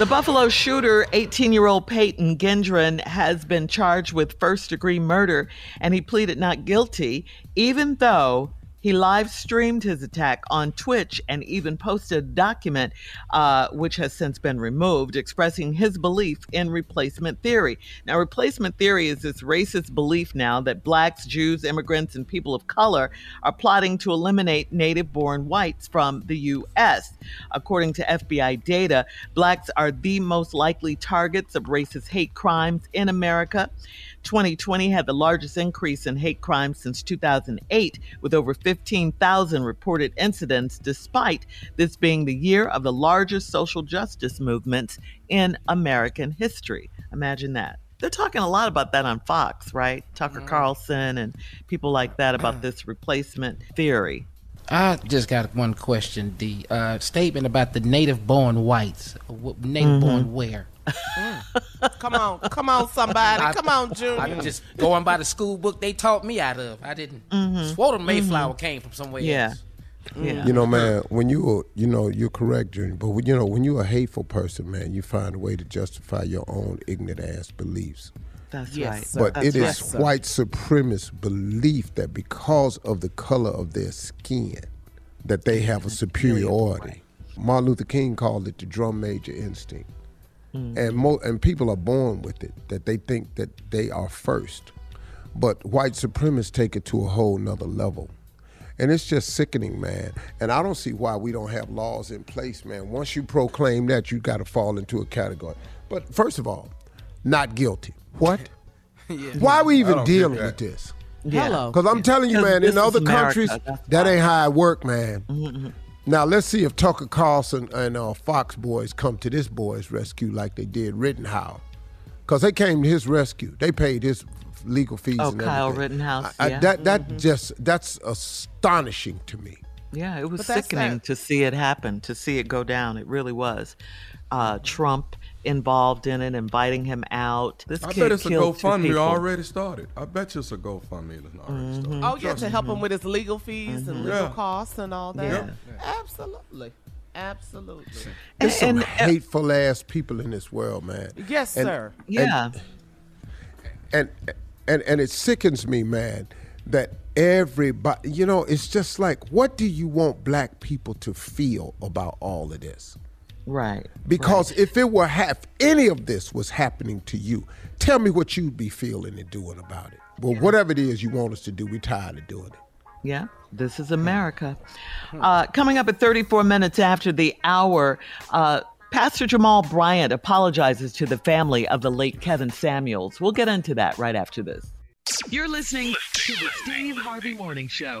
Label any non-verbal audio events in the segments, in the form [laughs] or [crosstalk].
The Buffalo shooter, 18 year old Peyton Gendron, has been charged with first degree murder and he pleaded not guilty, even though he live streamed his attack on Twitch and even posted a document, uh, which has since been removed, expressing his belief in replacement theory. Now, replacement theory is this racist belief now that blacks, Jews, immigrants, and people of color are plotting to eliminate native born whites from the U.S. According to FBI data, blacks are the most likely targets of racist hate crimes in America. 2020 had the largest increase in hate crimes since 2008, with over 15,000 reported incidents, despite this being the year of the largest social justice movements in American history. Imagine that. They're talking a lot about that on Fox, right? Tucker mm-hmm. Carlson and people like that about mm. this replacement theory. I just got one question. The uh, statement about the native born whites. Native born mm-hmm. where? Mm. Come on, come on, somebody. I- Come on, Junior. I'm just going by the school book they taught me out of. I didn't. Mm-hmm. Swore the Mayflower mm-hmm. came from somewhere Yeah. else. Yeah. Mm. You know, man, when you are, you know, you're correct, Junior. But when, you know, when you're a hateful person, man, you find a way to justify your own ignorant ass beliefs. That's Yes, right. sir. But That's it is right, white supremacist belief that because of the color of their skin, that they have a superiority. Martin Luther King called it the drum major instinct, and mo- and people are born with it that they think that they are first. But white supremacists take it to a whole nother level. And it's just sickening, man. And I don't see why we don't have laws in place, man. Once you proclaim that, you got to fall into a category. But first of all, not guilty. What? [laughs] Why are we even dealing with this? Hello. Because I'm telling you, man, in other America, countries, that ain't how it work, man. Now let's see if Tucker Carlson and uh, Fox boys come to this boy's rescue like they did Rittenhouse, because they came to his rescue. They paid his legal fees. Oh, and Kyle everything. Rittenhouse, I- I- yeah. That that just that's astonishing to me. Yeah, it was But sickening that- to see it happen, to see it go down. It really was. Uh, Trump involved in it, inviting him out. This I kid bet it's a GoFundMe already started. I bet you it's a GoFundMe that's already mm-hmm. started. Oh yeah, Trust to me. help him with his legal fees and mm-hmm. legal Yeah. costs and all that. Yeah. Absolutely, absolutely. There's some And- and- uh, hateful ass people in this world, man. Yes, And- sir. Yeah. and and and it sickens me, man, that everybody, you know, it's just like, what do you want black people to feel about all of this? Right. Because if it were half, any of this was happening to you, tell me what you'd be feeling and doing about it. Well, whatever it is you want us to do, we're tired of doing it. Yeah, this is America. Uh, coming up at 34 minutes after the hour, uh, Pastor Jamal Bryant apologizes to the family of the late Kevin Samuels. We'll get into that right after this. You're listening to the Steve Harvey Morning Show.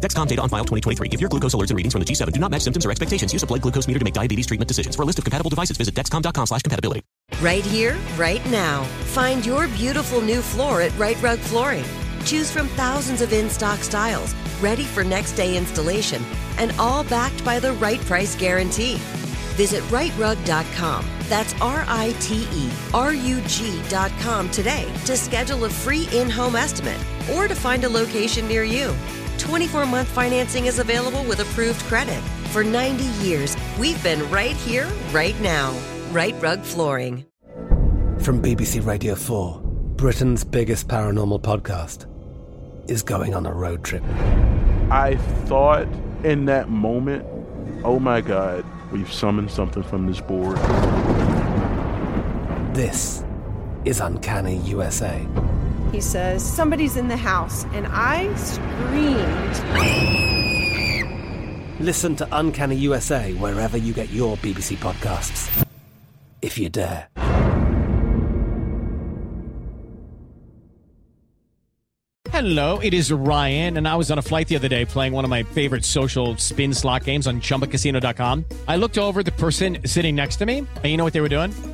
Dexcom data on file 2023. If your glucose alerts and readings from the G7 do not match symptoms or expectations, use a blood glucose meter to make diabetes treatment decisions. For a list of compatible devices, visit dexcom.com slash compatibility. Right here, right now. Find your beautiful new floor at Rite Rug Flooring. Choose from thousands of in stock styles, ready for next day installation, and all backed by the right price guarantee. Visit riterug.com. That's R I T E R U G.com today to schedule a free in home estimate or to find a location near you. 24 month financing is available with approved credit. For 90 years, we've been right here, right now. Rite Rug Flooring. From BBC Radio 4, Britain's biggest paranormal podcast is going on a road trip. I thought in that moment, oh my God, we've summoned something from this board. This is Uncanny USA. He says, Somebody's in the house, and I screamed. Listen to Uncanny USA wherever you get your BBC podcasts, if you dare. Hello, it is Ryan, and I was on a flight the other day playing one of my favorite social spin slot games on chumbacasino.com. I looked over at the person sitting next to me, and you know what they were doing?